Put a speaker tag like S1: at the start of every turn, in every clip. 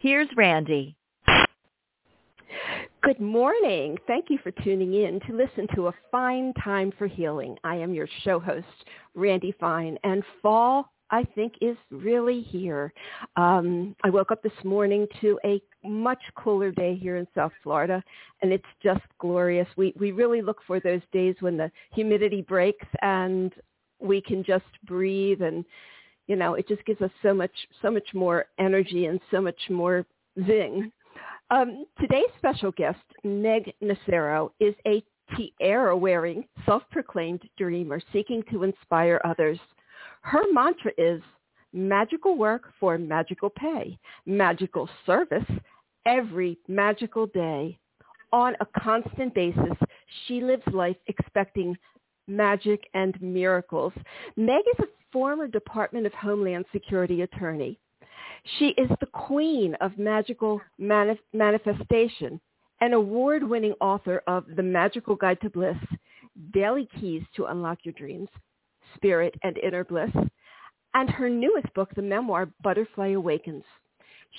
S1: here's Randy.
S2: Good morning. Thank you for tuning in to listen to A Fine Time for Healing. I am your show host, Randy Fine, and fall, I think, is really here. Um, I woke up this morning to a much cooler day here in South Florida, and it's just glorious. We, we really look for those days when the humidity breaks and we can just breathe and you know it just gives us so much so much more energy and so much more zing um, today's special guest, Meg Nocero, is a tiara-wearing, self-proclaimed dreamer seeking to inspire others. Her mantra is magical work for magical pay, magical service every magical day. On a constant basis, she lives life expecting magic and miracles. Meg is a former Department of Homeland Security attorney. She is the queen of magical manif- manifestation, an award-winning author of The Magical Guide to Bliss, Daily Keys to Unlock Your Dreams, Spirit and Inner Bliss, and her newest book, the memoir Butterfly Awakens.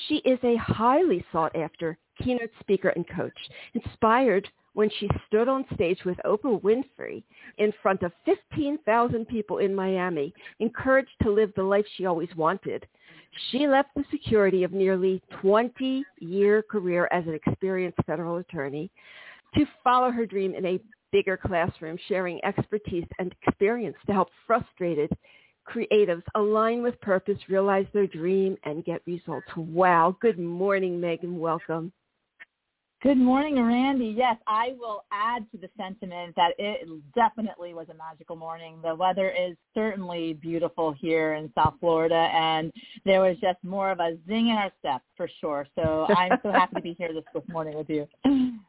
S2: She is a highly sought after keynote speaker and coach, inspired when she stood on stage with Oprah Winfrey in front of 15,000 people in Miami, encouraged to live the life she always wanted. She left the security of nearly 20-year career as an experienced federal attorney to follow her dream in a bigger classroom, sharing expertise and experience to help frustrated creatives align with purpose, realize their dream, and get results. Wow. Good morning, Megan. Welcome.
S3: Good morning, Randy. Yes, I will add to the sentiment that it definitely was a magical morning. The weather is certainly beautiful here in South Florida, and there was just more of a zing in our step for sure. So I'm so happy to be here this, this morning with you.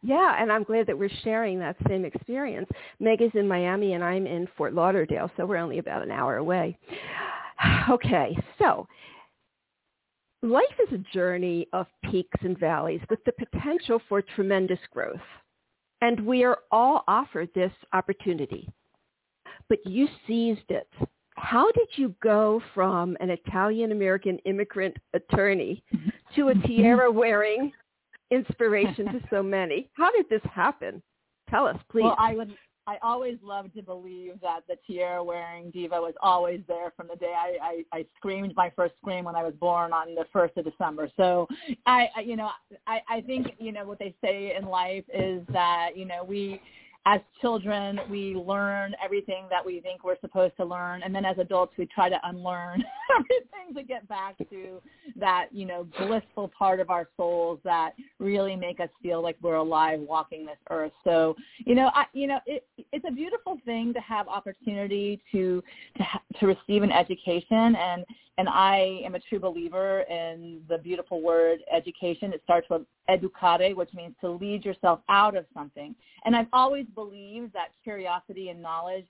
S2: Yeah, and I'm glad that we're sharing that same experience. Meg is in Miami, and I'm in Fort Lauderdale, so we're only about an hour away. Okay, so life is a journey of peaks and valleys with the potential for tremendous growth. And we are all offered this opportunity. But you seized it. How did you go from an Italian-American immigrant attorney to a tiara-wearing inspiration to so many? How did this happen? Tell us, please.
S3: Well, I would I always loved to believe that the tiara wearing diva was always there from the day I, I, I screamed my first scream when I was born on the first of December. So I, I you know, I, I think, you know, what they say in life is that, you know, we as children, we learn everything that we think we're supposed to learn, and then as adults, we try to unlearn everything to get back to that, you know, blissful part of our souls that really make us feel like we're alive walking this earth. So, you know, I, you know, it, it's a beautiful thing to have opportunity to to ha- to receive an education, and and I am a true believer in the beautiful word education. It starts with educare, which means to lead yourself out of something. And I've always believed that curiosity and knowledge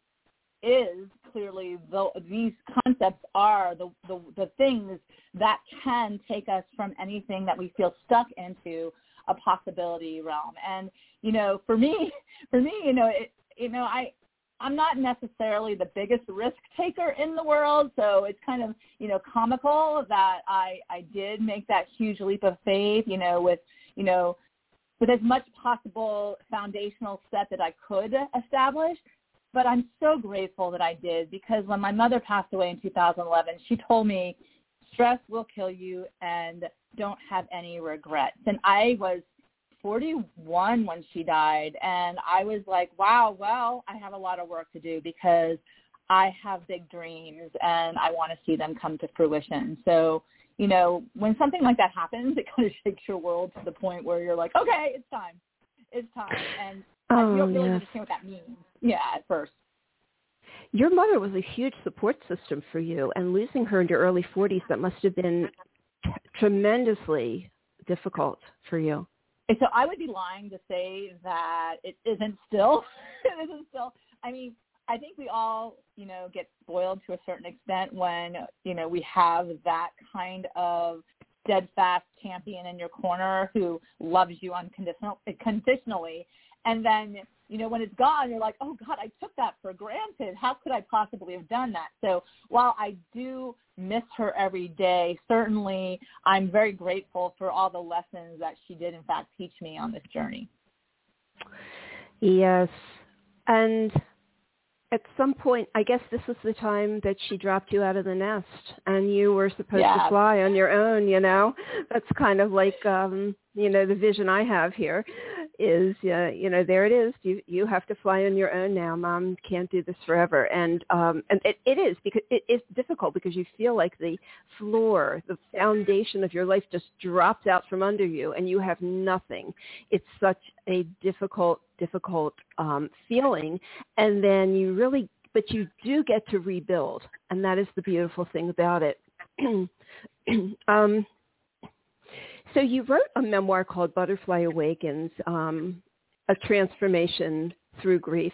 S3: is clearly the, these concepts are the, the, the things that can take us from anything that we feel stuck into a possibility realm. And you know, for me, for me, you know, it, you know, I I'm not necessarily the biggest risk taker in the world, so it's kind of you know comical that I I did make that huge leap of faith, you know, with you know with as much possible foundational set that I could establish. But I'm so grateful that I did because when my mother passed away in 2011, she told me stress will kill you and don't have any regrets. And I was 41 when she died and I was like, wow, well, I have a lot of work to do because I have big dreams and I want to see them come to fruition. So, you know, when something like that happens, it kind of shakes your world to the point where you're like, okay, it's time. It's time. And oh, you don't oh, really yes. understand what that means. Yeah, at first.
S2: Your mother was a huge support system for you and losing her in your early 40s, that must have been t- tremendously difficult for you?
S3: And so I would be lying to say that it isn't still. it isn't still. I mean, I think we all, you know, get spoiled to a certain extent when, you know, we have that kind of steadfast champion in your corner who loves you unconditional conditionally. And then, you know, when it's gone, you're like, oh God, I took that for granted. How could I possibly have done that? So while I do miss her every day, certainly I'm very grateful for all the lessons that she did in fact teach me on this journey.
S2: Yes. And at some point, I guess this was the time that she dropped you out of the nest and you were supposed
S3: yeah.
S2: to fly on your own, you know? That's kind of like, um, you know, the vision I have here is, uh, you know, there it is. You, you have to fly on your own now. Mom can't do this forever. And, um, and it, it is because it is difficult because you feel like the floor, the foundation of your life just drops out from under you and you have nothing. It's such a difficult difficult um, feeling, and then you really, but you do get to rebuild, and that is the beautiful thing about it. um, so you wrote a memoir called Butterfly Awakens, um, a transformation through grief.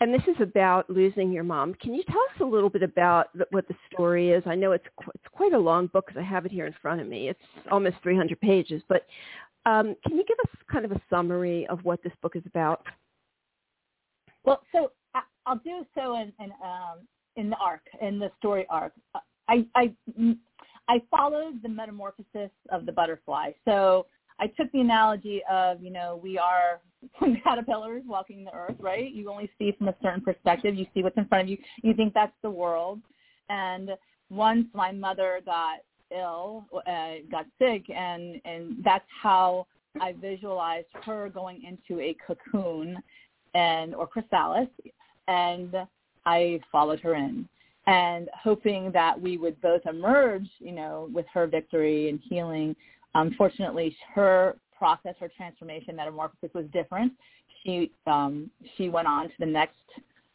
S2: And this is about losing your mom. Can you tell us a little bit about what the story is? I know it's qu- it's quite a long book because I have it here in front of me. It's almost 300 pages, but um, can you give us kind of a summary of what this book is about?
S3: Well, so I'll do so in in, um, in the arc, in the story arc. I, I I followed the metamorphosis of the butterfly. So I took the analogy of, you know, we are caterpillars walking the earth, right? You only see from a certain perspective. You see what's in front of you. You think that's the world. And once my mother got ill, uh, got sick, and and that's how I visualized her going into a cocoon and or chrysalis, and I followed her in, and hoping that we would both emerge, you know, with her victory and healing. Unfortunately, her process, her transformation, metamorphosis was different. She um, she went on to the next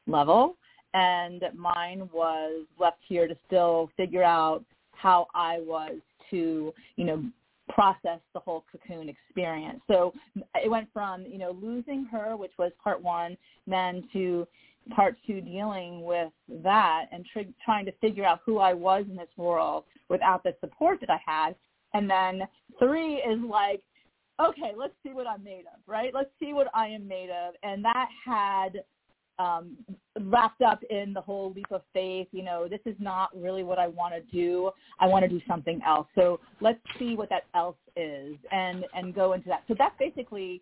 S3: level, and mine was left here to still figure out how I was to, you know, process the whole cocoon experience. So it went from, you know, losing her, which was part one, then to part two dealing with that and tr- trying to figure out who I was in this world without the support that I had. And then three is like, okay, let's see what I'm made of, right? Let's see what I am made of. And that had um, wrapped up in the whole leap of faith. You know, this is not really what I want to do. I want to do something else. So let's see what that else is, and and go into that. So that's basically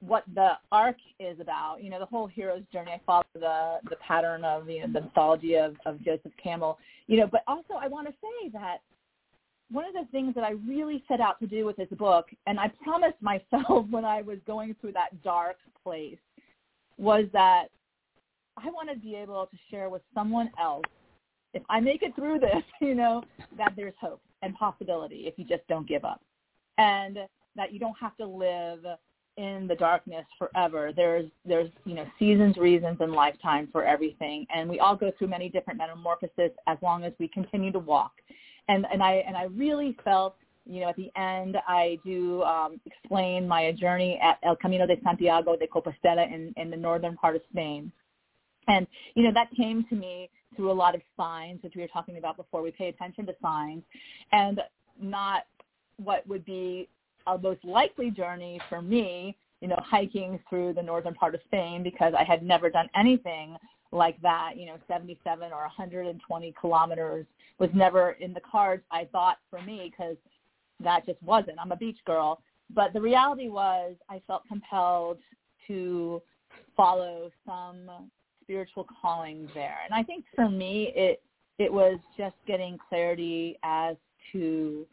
S3: what the arc is about. You know, the whole hero's journey. I follow the the pattern of you know, the mythology of, of Joseph Campbell. You know, but also I want to say that one of the things that I really set out to do with this book, and I promised myself when I was going through that dark place, was that I want to be able to share with someone else if I make it through this, you know, that there's hope and possibility if you just don't give up. And that you don't have to live in the darkness forever. There's there's you know seasons, reasons, and lifetime for everything, and we all go through many different metamorphoses as long as we continue to walk. And and I and I really felt you know at the end I do um, explain my journey at El Camino de Santiago de Compostela in in the northern part of Spain, and, you know, that came to me through a lot of signs, which we were talking about before. We pay attention to signs and not what would be a most likely journey for me, you know, hiking through the northern part of Spain because I had never done anything like that, you know, 77 or 120 kilometers was never in the cards, I thought, for me because that just wasn't. I'm a beach girl. But the reality was I felt compelled to follow some spiritual calling there. And I think for me, it it was just getting clarity as to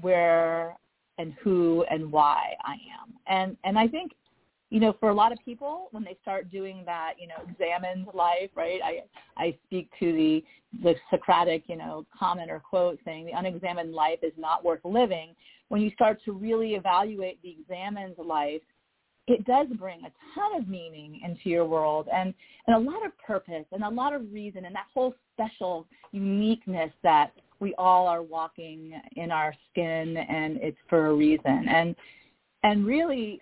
S3: where and who and why I am. And and I think you know, for a lot of people, when they start doing that, you know, examined life, right? I I speak to the the Socratic, you know, comment or quote saying the unexamined life is not worth living. When you start to really evaluate the examined life, it does bring a ton of meaning into your world and, and a lot of purpose and a lot of reason and that whole special uniqueness that we all are walking in our skin and it's for a reason. And and really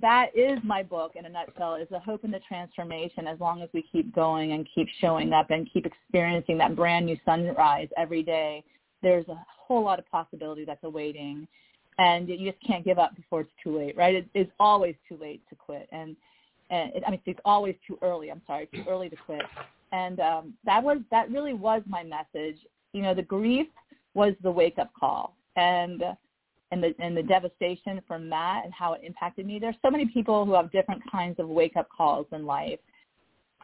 S3: that is my book in a nutshell is the hope and the transformation as long as we keep going and keep showing up and keep experiencing that brand new sunrise every day there's a whole lot of possibility that's awaiting. And you just can't give up before it's too late right? It, it's always too late to quit. And and it, i mean it's always too early i'm sorry too early to quit. And um that was that really was my message you know the grief was the wake up call and and the and the devastation from that and how it impacted me. There's so many people who have different kinds of wake up calls in life,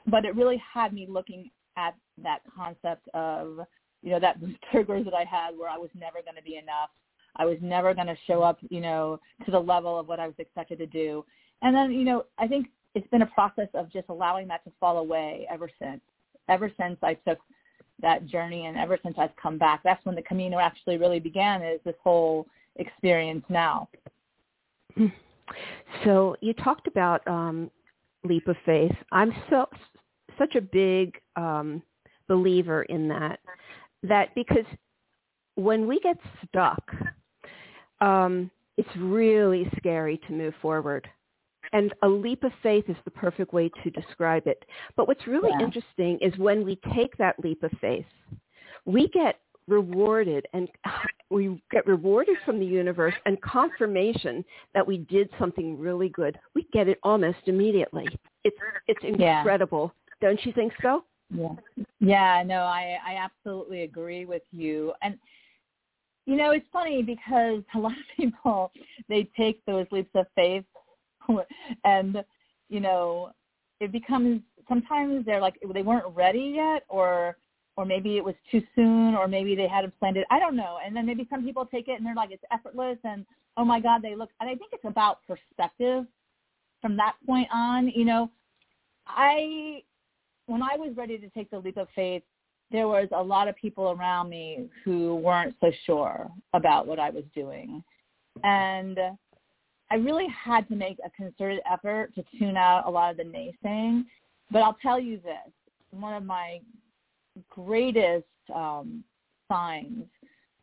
S3: but it really had me looking at that concept of you know that triggers that I had where I was never going to be enough. I was never going to show up, you know, to the level of what I was expected to do. And then, you know, I think it's been a process of just allowing that to fall away ever since. Ever since I took that journey and ever since I've come back, that's when the Camino actually really began is this whole experience now.
S2: So you talked about um, leap of faith. I'm so such a big um, believer in that. That because when we get stuck, um, it's really scary to move forward. And a leap of faith is the perfect way to describe it. But what's really yeah. interesting is when we take that leap of faith, we get rewarded and we get rewarded from the universe and confirmation that we did something really good. We get it almost immediately. It's it's incredible. Yeah. Don't you think so?
S3: Yeah. Yeah, no, I I absolutely agree with you. And you know, it's funny because a lot of people they take those leaps of faith and you know, it becomes sometimes they're like they weren't ready yet or or maybe it was too soon, or maybe they hadn't planned it. I don't know. And then maybe some people take it and they're like, it's effortless, and oh my God, they look. And I think it's about perspective from that point on. You know, I when I was ready to take the leap of faith, there was a lot of people around me who weren't so sure about what I was doing, and I really had to make a concerted effort to tune out a lot of the naysaying. But I'll tell you this: one of my greatest um, signs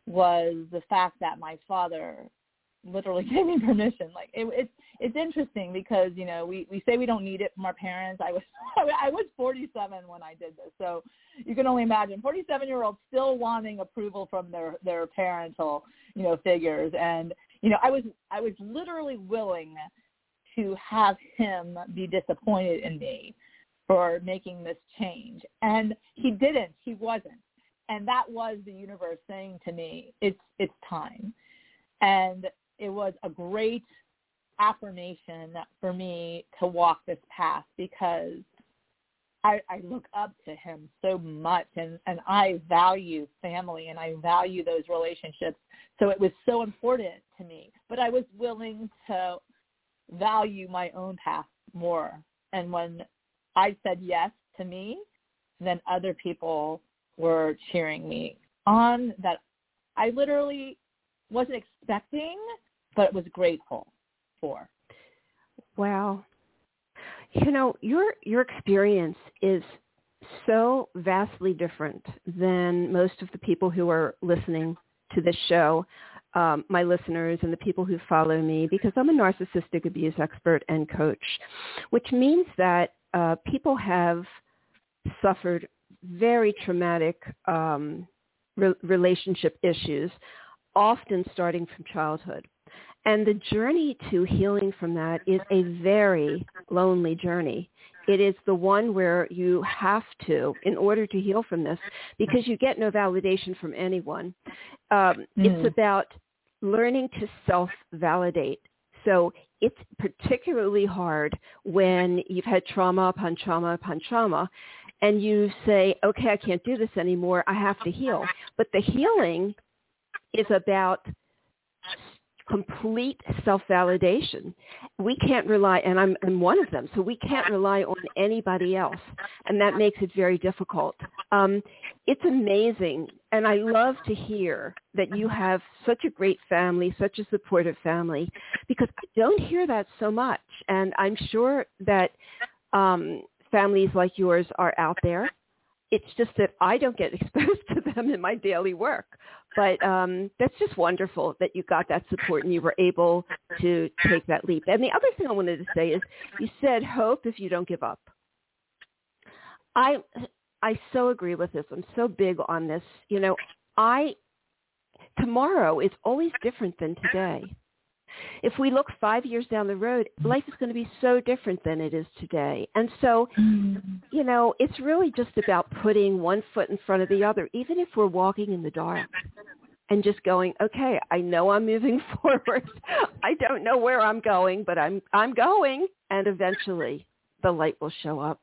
S3: was the fact that my father literally gave me permission. Like it, it's it's interesting because you know we we say we don't need it from our parents. I was I was 47 when I did this, so you can only imagine 47 year olds still wanting approval from their their parental you know figures, and you know I was I was literally willing to have him be disappointed in me for making this change. And he didn't. He wasn't. And that was the universe saying to me, it's it's time. And it was a great affirmation for me to walk this path because I, I look up to him so much and, and I value family and I value those relationships. So it was so important to me. But I was willing to value my own path more. And when I said yes to me, then other people were cheering me on that I literally wasn't expecting, but was grateful for.
S2: Wow. You know, your your experience is so vastly different than most of the people who are listening to this show, um, my listeners and the people who follow me, because I'm a narcissistic abuse expert and coach, which means that uh, people have suffered very traumatic um, re- relationship issues, often starting from childhood. And the journey to healing from that is a very lonely journey. It is the one where you have to, in order to heal from this, because you get no validation from anyone. Um, mm. It's about learning to self-validate. So it's particularly hard when you've had trauma upon trauma upon trauma and you say, okay, I can't do this anymore. I have to heal. But the healing is about complete self-validation. We can't rely, and I'm, I'm, one of them, so we can't rely on anybody else, and that makes it very difficult. Um, it's amazing, and I love to hear that you have such a great family, such a supportive family, because I don't hear that so much, and I'm sure that um, families like yours are out there. It's just that I don't get exposed to them in my daily work. But um, that's just wonderful that you got that support and you were able to take that leap. And the other thing I wanted to say is you said hope if you don't give up. I I so agree with this. I'm so big on this. You know, I tomorrow is always different than today. If we look five years down the road, life is going to be so different than it is today. And so, mm-hmm. you know, it's really just about putting one foot in front of the other, even if we're walking in the dark and just going, okay, I know I'm moving forward. I don't know where I'm going, but I'm, I'm going. And eventually the light will show up.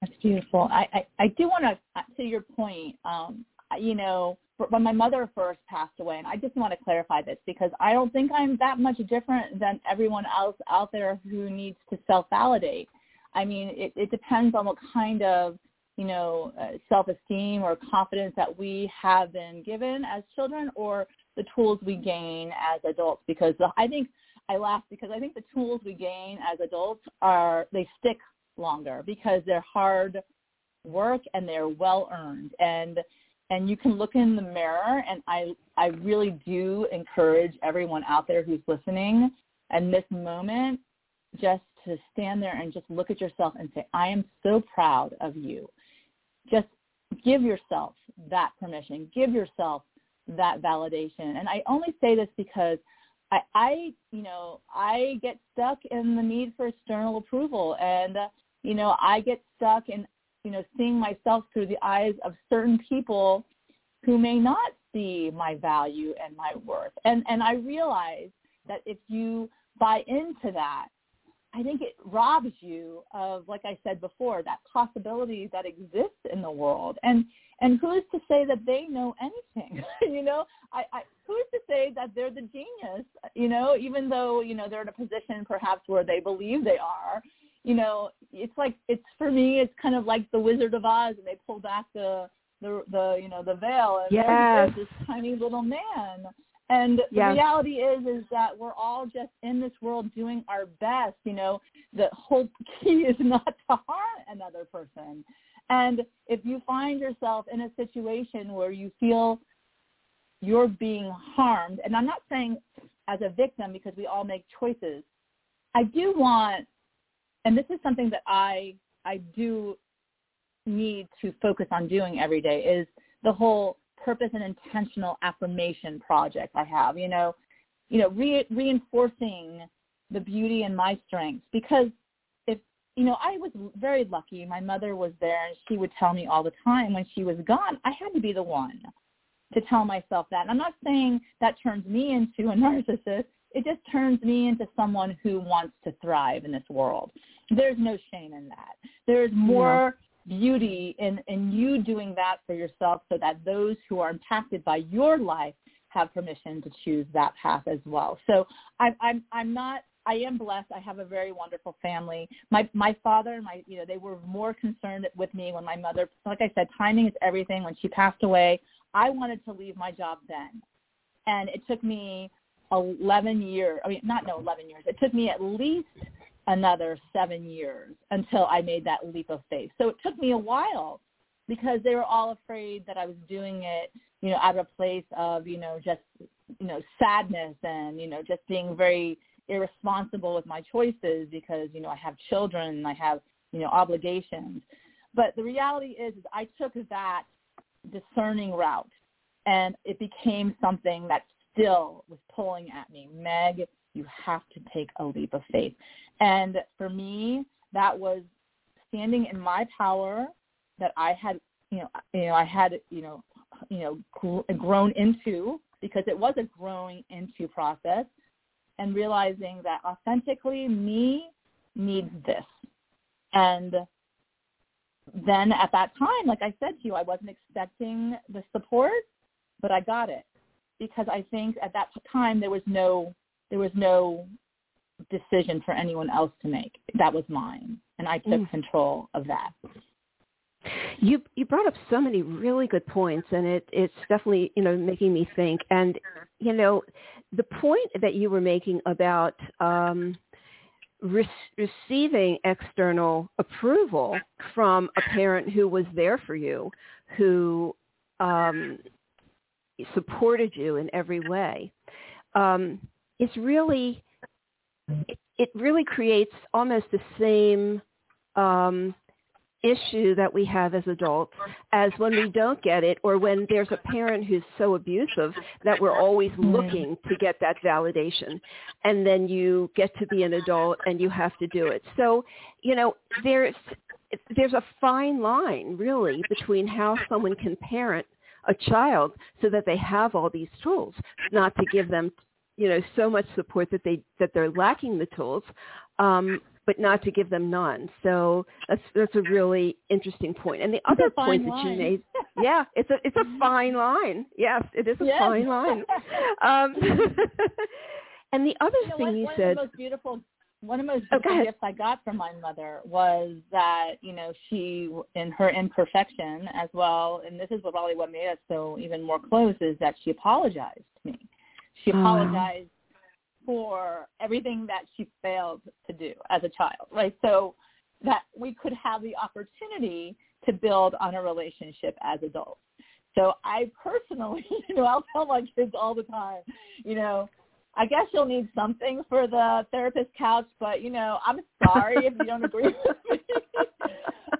S3: That's beautiful. I, I, I do want to, to your point, um, you know, when my mother first passed away, and I just want to clarify this because I don't think I'm that much different than everyone else out there who needs to self-validate. I mean, it, it depends on what kind of, you know, uh, self-esteem or confidence that we have been given as children or the tools we gain as adults. Because I think I laugh because I think the tools we gain as adults are, they stick longer because they're hard work and they're well earned. And and you can look in the mirror and I I really do encourage everyone out there who's listening and this moment just to stand there and just look at yourself and say, I am so proud of you. Just give yourself that permission. Give yourself that validation. And I only say this because I, I you know, I get stuck in the need for external approval and, uh, you know, I get stuck in you know, seeing myself through the eyes of certain people who may not see my value and my worth. And and I realize that if you buy into that, I think it robs you of, like I said before, that possibility that exists in the world. And and who's to say that they know anything? you know, I, I who's to say that they're the genius? You know, even though you know they're in a position perhaps where they believe they are you know, it's like it's for me. It's kind of like the Wizard of Oz, and they pull back the the the you know the veil, and
S2: yes.
S3: there's, this tiny little man. And
S2: yes.
S3: the reality is, is that we're all just in this world doing our best. You know, the whole key is not to harm another person. And if you find yourself in a situation where you feel you're being harmed, and I'm not saying as a victim because we all make choices, I do want and this is something that I I do need to focus on doing every day is the whole purpose and intentional affirmation project I have. You know, you know, re- reinforcing the beauty and my strengths because if you know, I was very lucky. My mother was there and she would tell me all the time when she was gone, I had to be the one to tell myself that. And I'm not saying that turns me into a narcissist it just turns me into someone who wants to thrive in this world. There's no shame in that. There's more beauty in, in you doing that for yourself so that those who are impacted by your life have permission to choose that path as well. So I'm, I'm, I'm not I am blessed. I have a very wonderful family. My my father and my you know they were more concerned with me when my mother like I said timing is everything. When she passed away, I wanted to leave my job then, and it took me 11 years, I mean, not no 11 years. It took me at least another seven years until I made that leap of faith. So it took me a while because they were all afraid that I was doing it, you know, out of a place of, you know, just, you know, sadness and, you know, just being very irresponsible with my choices because, you know, I have children and I have, you know, obligations. But the reality is, is I took that discerning route and it became something that still was pulling at me, Meg, you have to take a leap of faith. And for me, that was standing in my power that I had, you know, you know, I had, you know, you know, gr- grown into because it was a growing into process and realizing that authentically me needs this. And then at that time, like I said to you, I wasn't expecting the support, but I got it because I think at that time there was no there was no decision for anyone else to make. That was mine, and I took mm. control of that.
S2: You you brought up so many really good points, and it it's definitely you know making me think. And you know, the point that you were making about um, re- receiving external approval from a parent who was there for you, who um, supported you in every way, um, is really it, it really creates almost the same um, issue that we have as adults as when we don't get it or when there's a parent who's so abusive that we're always mm-hmm. looking to get that validation. And then you get to be an adult and you have to do it. So you know there's there's a fine line really between how someone can parent a child so that they have all these tools not to give them you know so much support that they that they're lacking the tools um but not to give them none. So that's that's a really interesting point. And the other point
S3: that
S2: you made, yeah, it's a it's a fine line. Yes, it is a
S3: yes.
S2: fine line. Um, and the other
S3: you know,
S2: thing
S3: one,
S2: you
S3: one
S2: said,
S3: of the most beautiful one of the most beautiful
S2: okay.
S3: gifts I got from my mother was that you know she, in her imperfection as well, and this is what probably what made us so even more close is that she apologized to me. She
S2: oh,
S3: apologized for everything that she failed to do as a child, right? So that we could have the opportunity to build on a relationship as adults. So I personally, you know, I'll tell my kids all the time, you know, I guess you'll need something for the therapist couch, but you know, I'm sorry if you don't agree with me.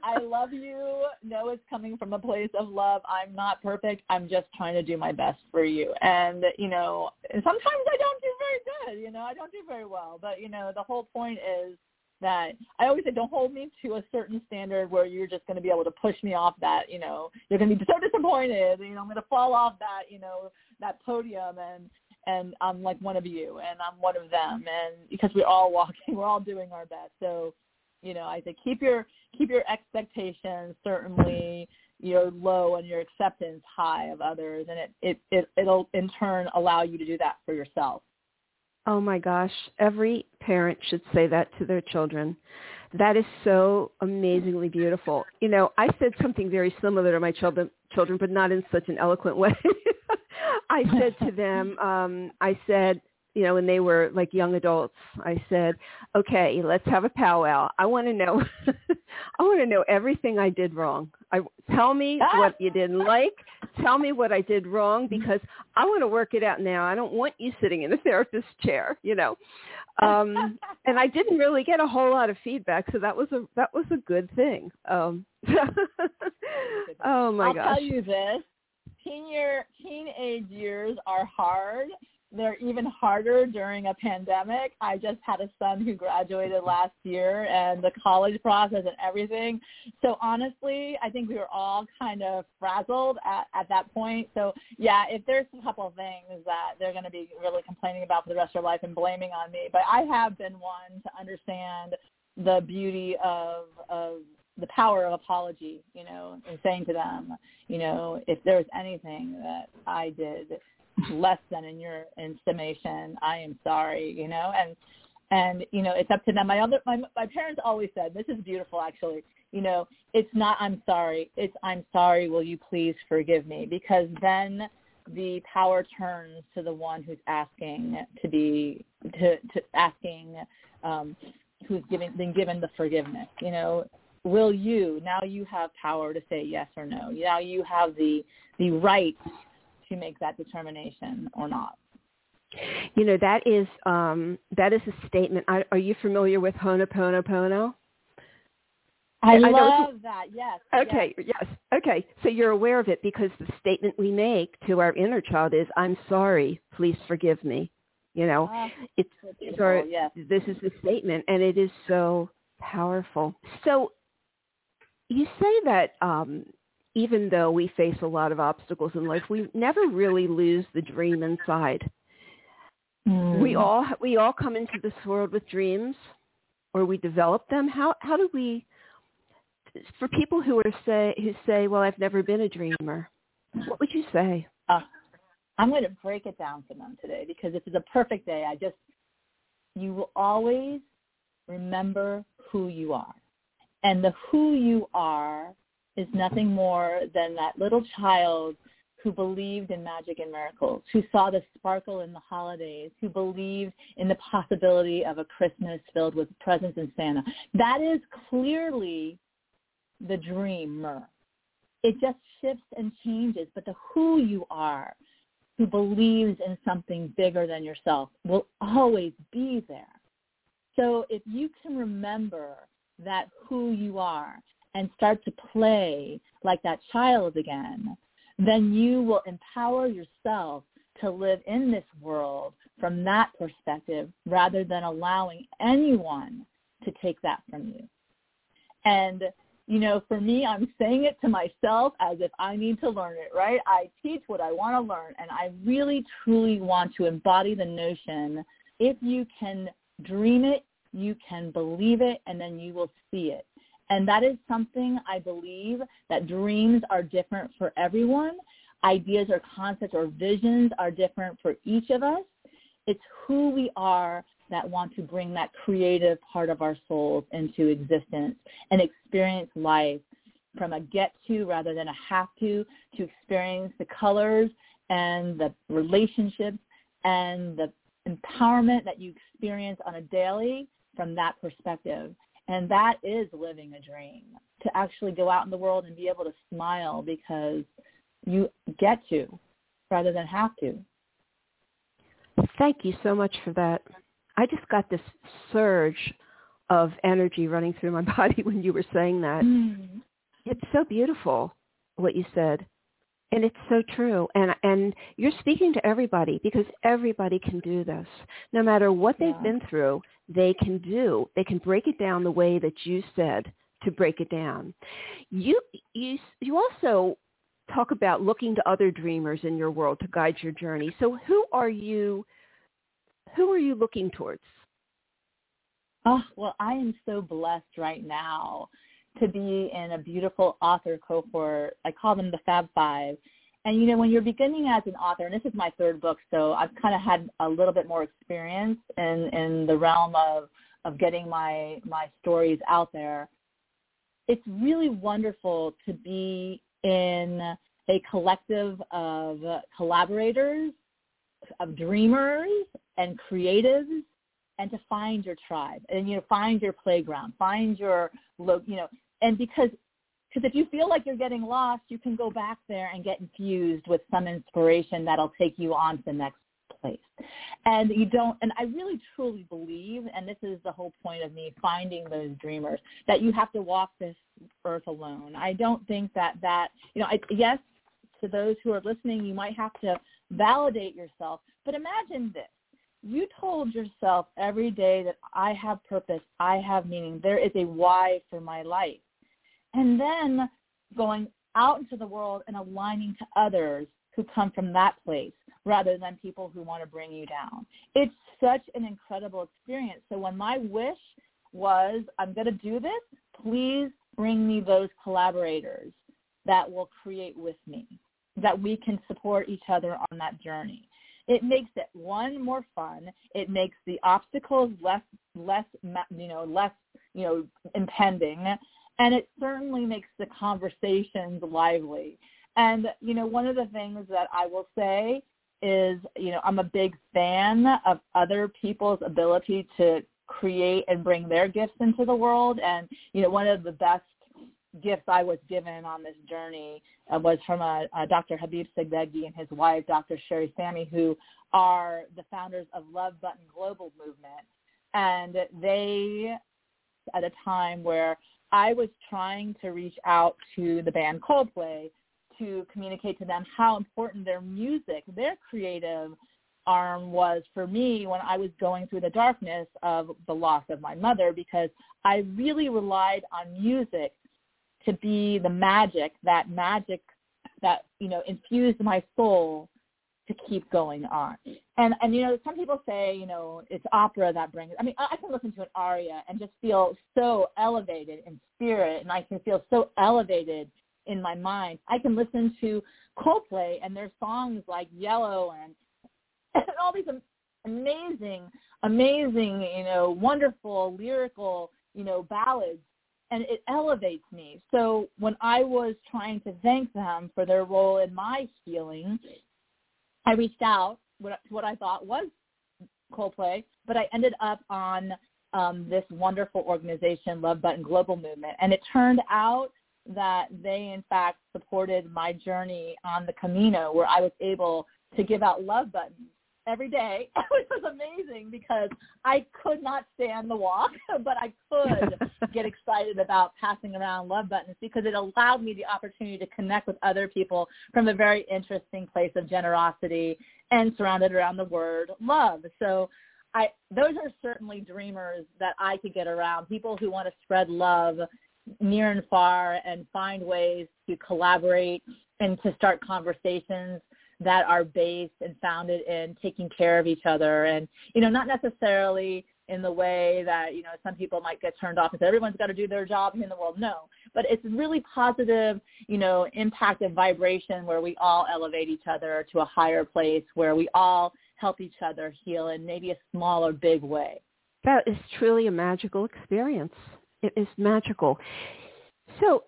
S3: I love you. Know it's coming from a place of love. I'm not perfect. I'm just trying to do my best for you. And, you know, sometimes I don't do very good, you know, I don't do very well. But, you know, the whole point is that I always say don't hold me to a certain standard where you're just going to be able to push me off that, you know, you're going to be so disappointed, you know, I'm going to fall off that, you know, that podium and and I'm like one of you and I'm one of them and because we're all walking, we're all doing our best. So you know, I say keep your keep your expectations certainly you know low and your acceptance high of others, and it it, it it'll in turn allow you to do that for yourself.
S2: Oh my gosh, every parent should say that to their children. That is so amazingly beautiful. You know, I said something very similar to my children, children, but not in such an eloquent way. I said to them, um, I said, you know, when they were like young adults, I said, okay, let's have a powwow. I want to know, I want to know everything I did wrong. I tell me what you didn't like. Tell me what I did wrong because I want to work it out now. I don't want you sitting in the therapist chair, you know. Um, and I didn't really get a whole lot of feedback, so that was a that was a good thing. Um, oh my
S3: I'll
S2: gosh!
S3: I'll tell you this: teen year, teenage years are hard they're even harder during a pandemic. I just had a son who graduated last year and the college process and everything. So honestly, I think we were all kind of frazzled at, at that point. So yeah, if there's a couple of things that they're going to be really complaining about for the rest of their life and blaming on me, but I have been one to understand the beauty of, of the power of apology, you know, and saying to them, you know, if there's anything that I did less than in your estimation. I am sorry, you know, and and you know it's up to them. My other my my parents always said this is beautiful actually. You know, it's not I'm sorry. It's I'm sorry. Will you please forgive me? Because then the power turns to the one who's asking to be to, to asking um, who's given been given the forgiveness. You know, will you now you have power to say yes or no. Now you have the the right to make that determination or not.
S2: You know that is um, that is a statement. I, are you familiar with Ho'oponopono?
S3: I, I love that. Yes.
S2: Okay. Yes. yes. Okay. So you're aware of it because the statement we make to our inner child is, "I'm sorry. Please forgive me." You know,
S3: uh,
S2: it's
S3: our, yes.
S2: this is the statement, and it is so powerful. So you say that um, even though we face a lot of obstacles in life, we never really lose the dream inside.
S3: Mm.
S2: We all we all come into this world with dreams, or we develop them. How how do we? For people who are say who say, "Well, I've never been a dreamer," what would you say?
S3: Uh, I'm going to break it down for them today because this is a perfect day. I just you will always remember who you are, and the who you are is nothing more than that little child who believed in magic and miracles, who saw the sparkle in the holidays, who believed in the possibility of a Christmas filled with presents and Santa. That is clearly the dreamer. It just shifts and changes, but the who you are, who believes in something bigger than yourself, will always be there. So if you can remember that who you are and start to play like that child again, then you will empower yourself to live in this world from that perspective rather than allowing anyone to take that from you. And, you know, for me, I'm saying it to myself as if I need to learn it, right? I teach what I want to learn, and I really, truly want to embody the notion if you can dream it, you can believe it, and then you will see it. And that is something I believe that dreams are different for everyone. Ideas or concepts or visions are different for each of us. It's who we are that want to bring that creative part of our souls into existence and experience life from a get to rather than a have to, to experience the colors and the relationships and the empowerment that you experience on a daily from that perspective. And that is living a dream to actually go out in the world and be able to smile because you get to rather than have to.
S2: Thank you so much for that. I just got this surge of energy running through my body when you were saying that. Mm. It's so beautiful what you said. And it's so true. And and you're speaking to everybody because everybody can do this. No matter what they've yeah. been through, they can do. They can break it down the way that you said to break it down. You you you also talk about looking to other dreamers in your world to guide your journey. So who are you who are you looking towards?
S3: Oh, well, I am so blessed right now to be in a beautiful author cohort. I call them the Fab Five. And you know, when you're beginning as an author, and this is my third book, so I've kind of had a little bit more experience in in the realm of of getting my my stories out there. It's really wonderful to be in a collective of collaborators, of dreamers and creatives and to find your tribe and you know find your playground find your you know and because because if you feel like you're getting lost, you can go back there and get infused with some inspiration that'll take you on to the next place. And you don't, and I really truly believe, and this is the whole point of me finding those dreamers, that you have to walk this earth alone. I don't think that that, you know, I, yes, to those who are listening, you might have to validate yourself, but imagine this you told yourself every day that I have purpose, I have meaning, there is a why for my life. And then going out into the world and aligning to others who come from that place rather than people who want to bring you down. It's such an incredible experience. So when my wish was, I'm going to do this, please bring me those collaborators that will create with me, that we can support each other on that journey. It makes it one more fun. It makes the obstacles less less you know less you know impending, and it certainly makes the conversations lively. And you know one of the things that I will say is you know I'm a big fan of other people's ability to create and bring their gifts into the world. And you know one of the best gifts I was given on this journey uh, was from a, Dr. Habib Sadeghi and his wife, Dr. Sherry Sami, who are the founders of Love Button Global Movement. And they, at a time where I was trying to reach out to the band Coldplay to communicate to them how important their music, their creative arm was for me when I was going through the darkness of the loss of my mother because I really relied on music to be the magic, that magic that, you know, infused my soul to keep going on. And and you know, some people say, you know, it's opera that brings. I mean, I, I can listen to an aria and just feel so elevated in spirit, and I can feel so elevated in my mind. I can listen to Coldplay and their songs like Yellow and, and all these amazing, amazing, you know, wonderful lyrical, you know, ballads and it elevates me. So when I was trying to thank them for their role in my healing, I reached out to what I thought was Coldplay, but I ended up on um, this wonderful organization, Love Button Global Movement, and it turned out that they in fact supported my journey on the Camino, where I was able to give out love buttons every day, which was amazing because I could not stand the walk, but I could get excited about passing around love buttons because it allowed me the opportunity to connect with other people from a very interesting place of generosity and surrounded around the word love. So I those are certainly dreamers that I could get around, people who want to spread love near and far and find ways to collaborate and to start conversations that are based and founded in taking care of each other. And you know not necessarily in the way that you know some people might get turned off and everyone's got to do their job in the world. No. But it's really positive you know impact and vibration where we all elevate each other to a higher place where we all help each other heal in maybe a small or big way.
S2: That is truly a magical experience. It is magical. So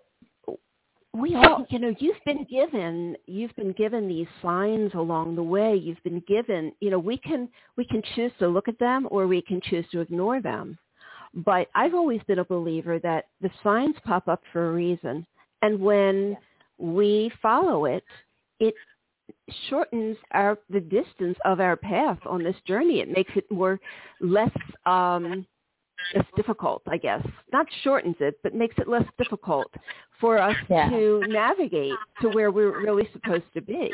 S2: we all you know you've been given you've been given these signs along the way. You've been given you know we can we can choose to look at them or we can choose to ignore them. But i've always been a believer that the signs pop up for a reason. And when we follow it it shortens our the distance of our path on this journey. It makes it more less um less difficult, I guess. Not shortens it, but makes it less difficult for us yeah. to navigate to where we're really supposed to be.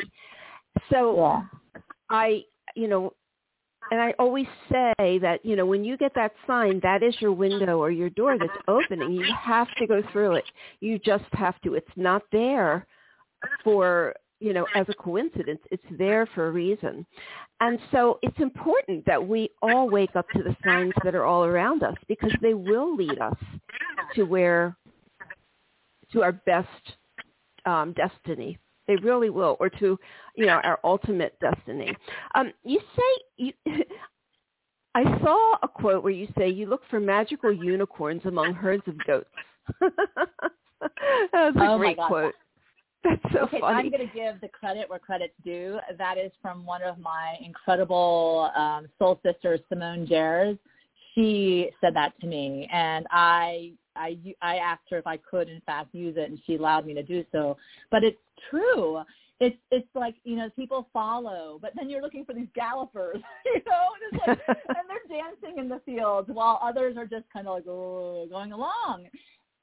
S2: So yeah. I, you know, and I always say that, you know, when you get that sign, that is your window or your door that's opening. You have to go through it. You just have to. It's not there for you know, as a coincidence. It's there for a reason. And so it's important that we all wake up to the signs that are all around us because they will lead us to where, to our best um, destiny. They really will, or to, you know, our ultimate destiny. Um, you say you. I saw a quote where you say you look for magical unicorns among herds of goats. that was a
S3: oh
S2: great quote. That's so
S3: okay,
S2: funny.
S3: I'm going to give the credit where credit's due. That is from one of my incredible um, soul sisters, Simone Gers. She said that to me, and I, I, I asked her if I could, in fact, use it, and she allowed me to do so. But it's true. It's it's like you know people follow, but then you're looking for these gallopers, you know, and it's like, and they're dancing in the fields while others are just kind of like oh, going along.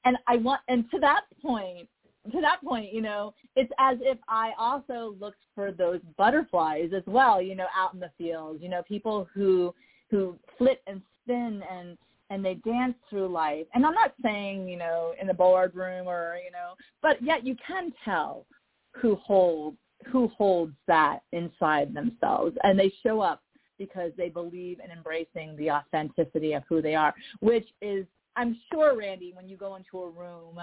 S3: And I want, and to that point, to that point, you know, it's as if I also looked for those butterflies as well, you know, out in the fields, you know, people who who flit and spin and and they dance through life. And I'm not saying, you know, in the boardroom or, you know, but yet you can tell who holds who holds that inside themselves and they show up because they believe in embracing the authenticity of who they are, which is I'm sure, Randy, when you go into a room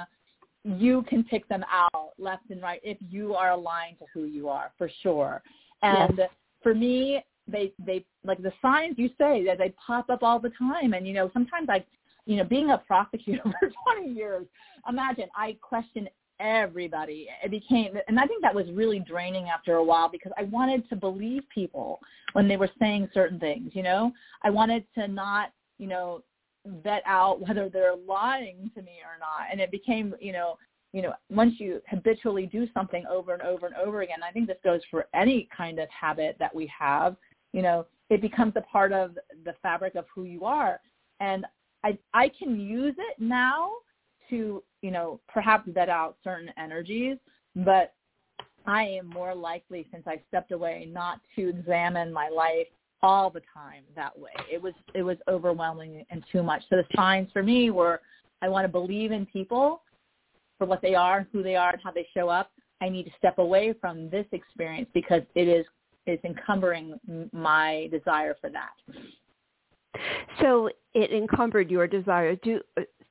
S3: you can pick them out left and right if you are aligned to who you are for sure. And yes. for me, they they like the signs you say that they pop up all the time. And you know, sometimes I, you know, being a prosecutor for 20 years, imagine I question everybody. It became, and I think that was really draining after a while because I wanted to believe people when they were saying certain things. You know, I wanted to not, you know, vet out whether they're lying to me or not. And it became, you know, you know, once you habitually do something over and over and over again, I think this goes for any kind of habit that we have, you know, it becomes a part of the fabric of who you are. And I I can use it now to, you know, perhaps vet out certain energies, but I am more likely since I stepped away not to examine my life all the time that way. It was it was overwhelming and too much. So the signs for me were I want to believe in people for what they are, who they are, and how they show up. I need to step away from this experience because it is it's encumbering my desire for that.
S2: So it encumbered your desire. Do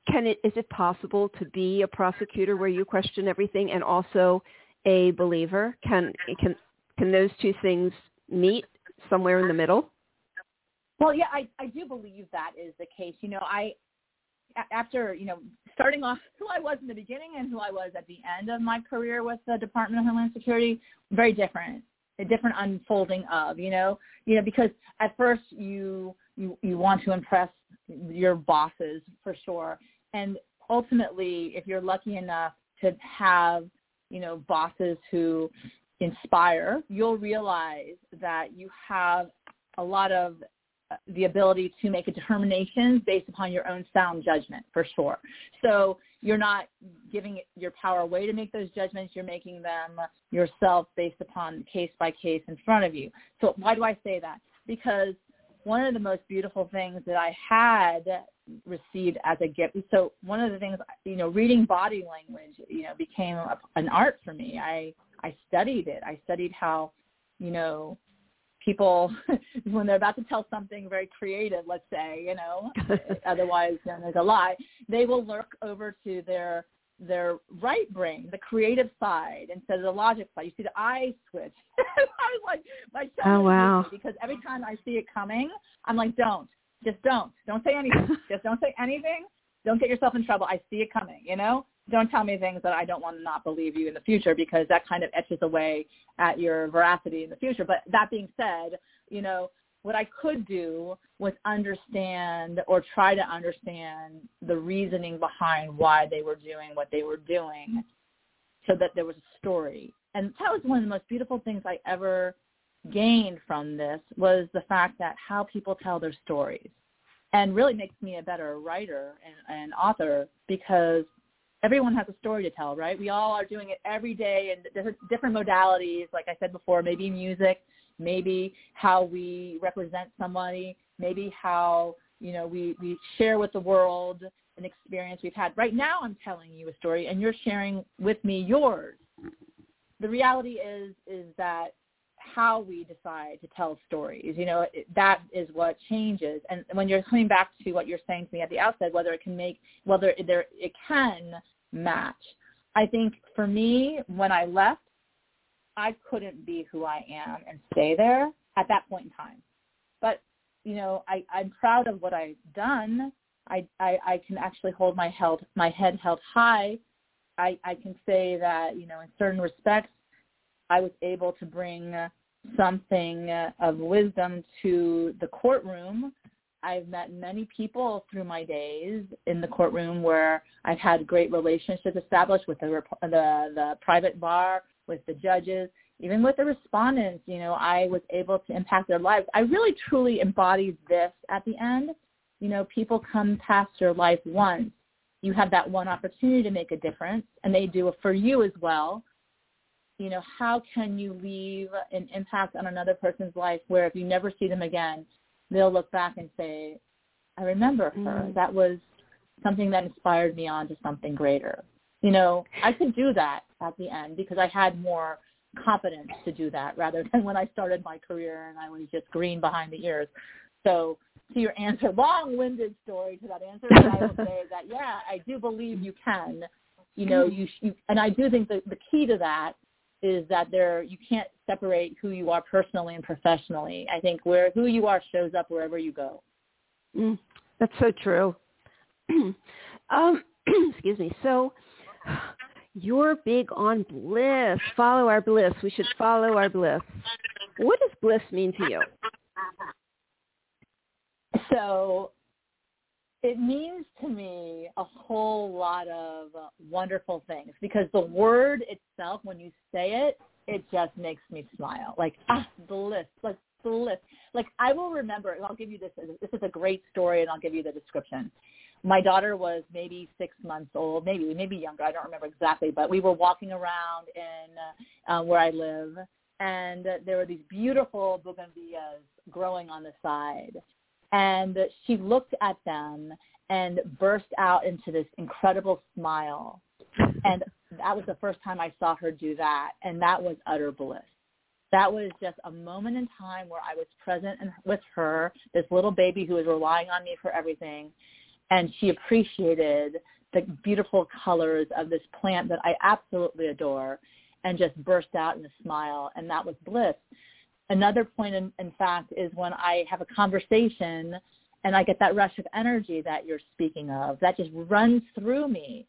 S2: can it is it possible to be a prosecutor where you question everything and also a believer? Can can can those two things meet somewhere in the middle?
S3: Well, yeah, I, I do believe that is the case. You know, I after you know starting off who I was in the beginning and who I was at the end of my career with the Department of Homeland Security, very different, a different unfolding of you know you know because at first you you you want to impress your bosses for sure, and ultimately if you're lucky enough to have you know bosses who inspire, you'll realize that you have a lot of uh, the ability to make a determination based upon your own sound judgment for sure. So you're not giving your power away to make those judgments. You're making them yourself based upon case by case in front of you. So why do I say that? Because one of the most beautiful things that I had received as a gift. So one of the things, you know, reading body language, you know, became a, an art for me. I I studied it. I studied how, you know, people when they're about to tell something very creative, let's say, you know, otherwise known as a lie, they will lurk over to their their right brain, the creative side, instead of the logic side. You see the eye switch. I was like, my
S2: oh wow!
S3: Because every time I see it coming, I'm like, don't, just don't, don't say anything, just don't say anything. Don't get yourself in trouble. I see it coming. You know, don't tell me things that I don't want to not believe you in the future because that kind of etches away at your veracity in the future. But that being said, you know, what I could do was understand or try to understand the reasoning behind why they were doing what they were doing so that there was a story. And that was one of the most beautiful things I ever gained from this was the fact that how people tell their stories and really makes me a better writer and, and author because everyone has a story to tell, right? We all are doing it every day there's different modalities, like I said before, maybe music, maybe how we represent somebody, maybe how, you know, we, we share with the world an experience we've had. Right now I'm telling you a story and you're sharing with me yours. The reality is is that how we decide to tell stories. You know, that is what changes. And when you're coming back to what you're saying to me at the outset, whether it can make, whether there, it can match. I think for me, when I left, I couldn't be who I am and stay there at that point in time. But, you know, I, I'm proud of what I've done. I, I, I can actually hold my, held, my head held high. I, I can say that, you know, in certain respects, I was able to bring something of wisdom to the courtroom. I've met many people through my days in the courtroom where I've had great relationships established with the the, the private bar, with the judges, even with the respondents. You know, I was able to impact their lives. I really truly embodied this at the end. You know, people come past your life once. You have that one opportunity to make a difference, and they do it for you as well you know, how can you leave an impact on another person's life where if you never see them again, they'll look back and say, I remember her. Mm-hmm. That was something that inspired me on to something greater. You know, I could do that at the end because I had more confidence to do that rather than when I started my career and I was just green behind the ears. So to your answer, long-winded story to that answer, I will say that, yeah, I do believe you can. You know, you, you and I do think that the key to that is that there you can't separate who you are personally and professionally. I think where who you are shows up wherever you go.
S2: Mm, that's so true. um, excuse me. So you're big on bliss. Follow our bliss. We should follow our bliss. What does bliss mean to you?
S3: So it means to me a whole lot of wonderful things because the word itself, when you say it, it just makes me smile. Like, ah, bliss, like bliss. Like I will remember, and I'll give you this. This is a great story, and I'll give you the description. My daughter was maybe six months old, maybe maybe younger. I don't remember exactly, but we were walking around in uh, where I live, and there were these beautiful bougainvilleas growing on the side and she looked at them and burst out into this incredible smile. And that was the first time I saw her do that, and that was utter bliss. That was just a moment in time where I was present and with her, this little baby who was relying on me for everything, and she appreciated the beautiful colors of this plant that I absolutely adore and just burst out in a smile, and that was bliss. Another point, in, in fact, is when I have a conversation and I get that rush of energy that you're speaking of that just runs through me.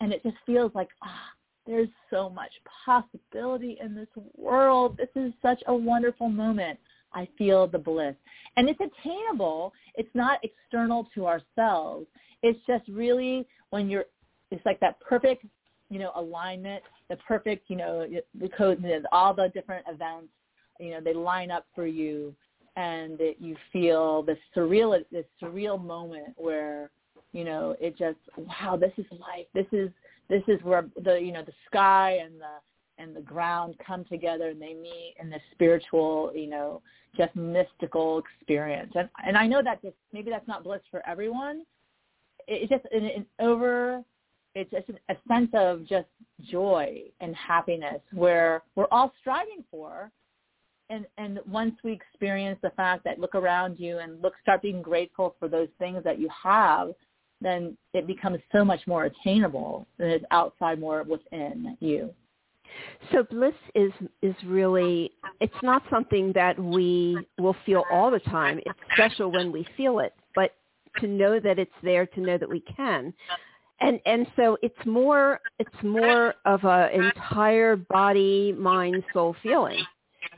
S3: And it just feels like, ah, oh, there's so much possibility in this world. This is such a wonderful moment. I feel the bliss. And it's attainable. It's not external to ourselves. It's just really when you're, it's like that perfect, you know, alignment, the perfect, you know, the code, all the different events, you know, they line up for you and that you feel this surreal, this surreal moment where, you know, it just, wow, this is life. This is, this is where the, you know, the sky and the, and the ground come together and they meet in this spiritual, you know, just mystical experience. And and I know that just maybe that's not bliss for everyone. It's just an, an over it's just a sense of just joy and happiness where we're all striving for and and once we experience the fact that look around you and look start being grateful for those things that you have then it becomes so much more attainable and it's outside more within you
S2: so bliss is is really it's not something that we will feel all the time. It's special when we feel it, but to know that it's there, to know that we can. And and so it's more it's more of a entire body, mind, soul feeling.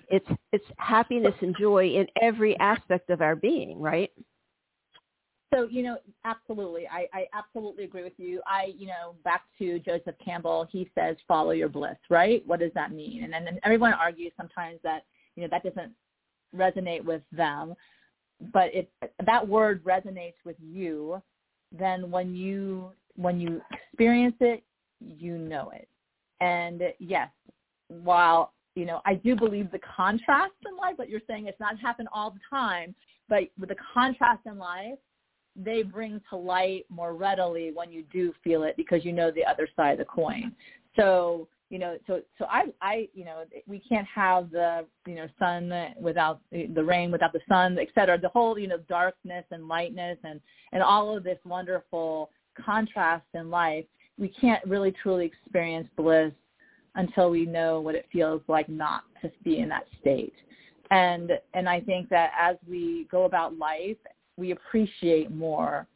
S2: It's it's happiness and joy in every aspect of our being, right?
S3: So, you know, absolutely. I, I absolutely agree with you. I, you know, back to Joseph Campbell, he says, follow your bliss, right? What does that mean? And then everyone argues sometimes that, you know, that doesn't resonate with them. But if that word resonates with you, then when you when you experience it, you know it. And yes, while you know, I do believe the contrast in life, what you're saying, it's not happen all the time, but with the contrast in life, they bring to light more readily when you do feel it because you know the other side of the coin. So you know, so so I I you know we can't have the you know sun without the rain without the sun, et cetera. The whole you know darkness and lightness and and all of this wonderful contrast in life. We can't really truly experience bliss until we know what it feels like not to be in that state. And and I think that as we go about life we appreciate more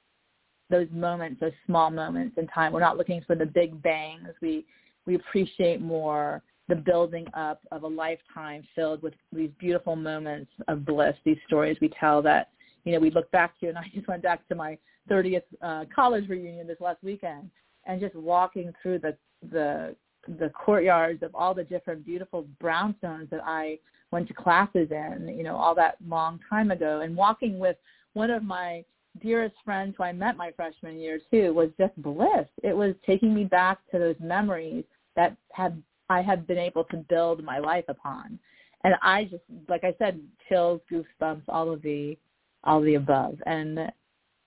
S3: those moments, those small moments in time. We're not looking for the big bangs. We we appreciate more the building up of a lifetime filled with these beautiful moments of bliss, these stories we tell that, you know, we look back to, and I just went back to my 30th uh, college reunion this last weekend, and just walking through the the the courtyards of all the different beautiful brownstones that I went to classes in, you know, all that long time ago, and walking with one of my dearest friends who I met my freshman year too was just bliss. It was taking me back to those memories that had I had been able to build my life upon. And I just like I said, chills, goosebumps, all of the all of the above. And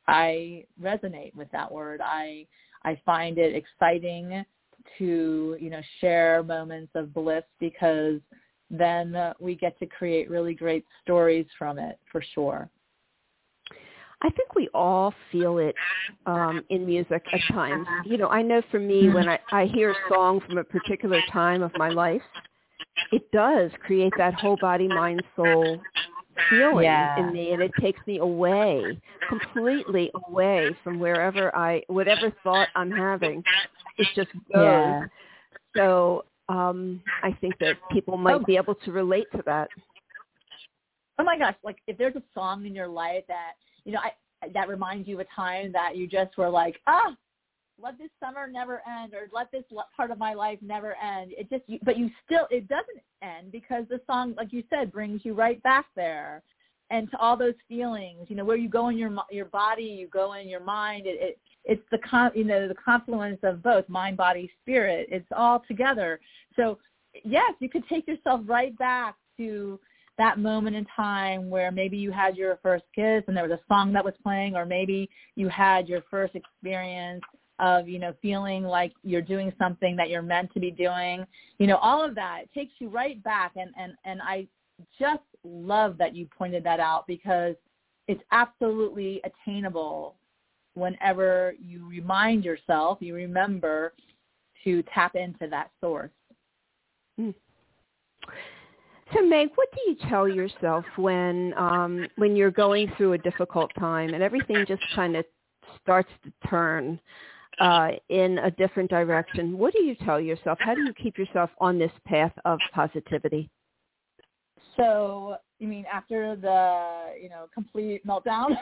S3: I resonate with that word. I I find it exciting to, you know, share moments of bliss because then we get to create really great stories from it for sure.
S2: I think we all feel it um, in music at times. You know, I know for me when I, I hear a song from a particular time of my life, it does create that whole body, mind, soul feeling
S3: yeah.
S2: in me and it takes me away, completely away from wherever I, whatever thought I'm having, it just goes.
S3: Yeah.
S2: So um, I think that people might oh. be able to relate to that.
S3: Oh my gosh, like if there's a song in your life that you know, I, that reminds you of a time that you just were like, ah, let this summer never end or let this part of my life never end. It just, you, but you still, it doesn't end because the song, like you said, brings you right back there and to all those feelings, you know, where you go in your, your body, you go in your mind. It, it it's the con, you know, the confluence of both mind, body, spirit. It's all together. So yes, you could take yourself right back to that moment in time where maybe you had your first kiss and there was a song that was playing or maybe you had your first experience of you know feeling like you're doing something that you're meant to be doing you know all of that takes you right back. And and and i just love that you pointed that out because it's absolutely attainable whenever you remind yourself you remember to tap into that source.
S2: Mm. So Meg, what do you tell yourself when um, when you're going through a difficult time and everything just kind of starts to turn uh, in a different direction? What do you tell yourself? How do you keep yourself on this path of positivity?
S3: So you mean after the you know complete meltdown?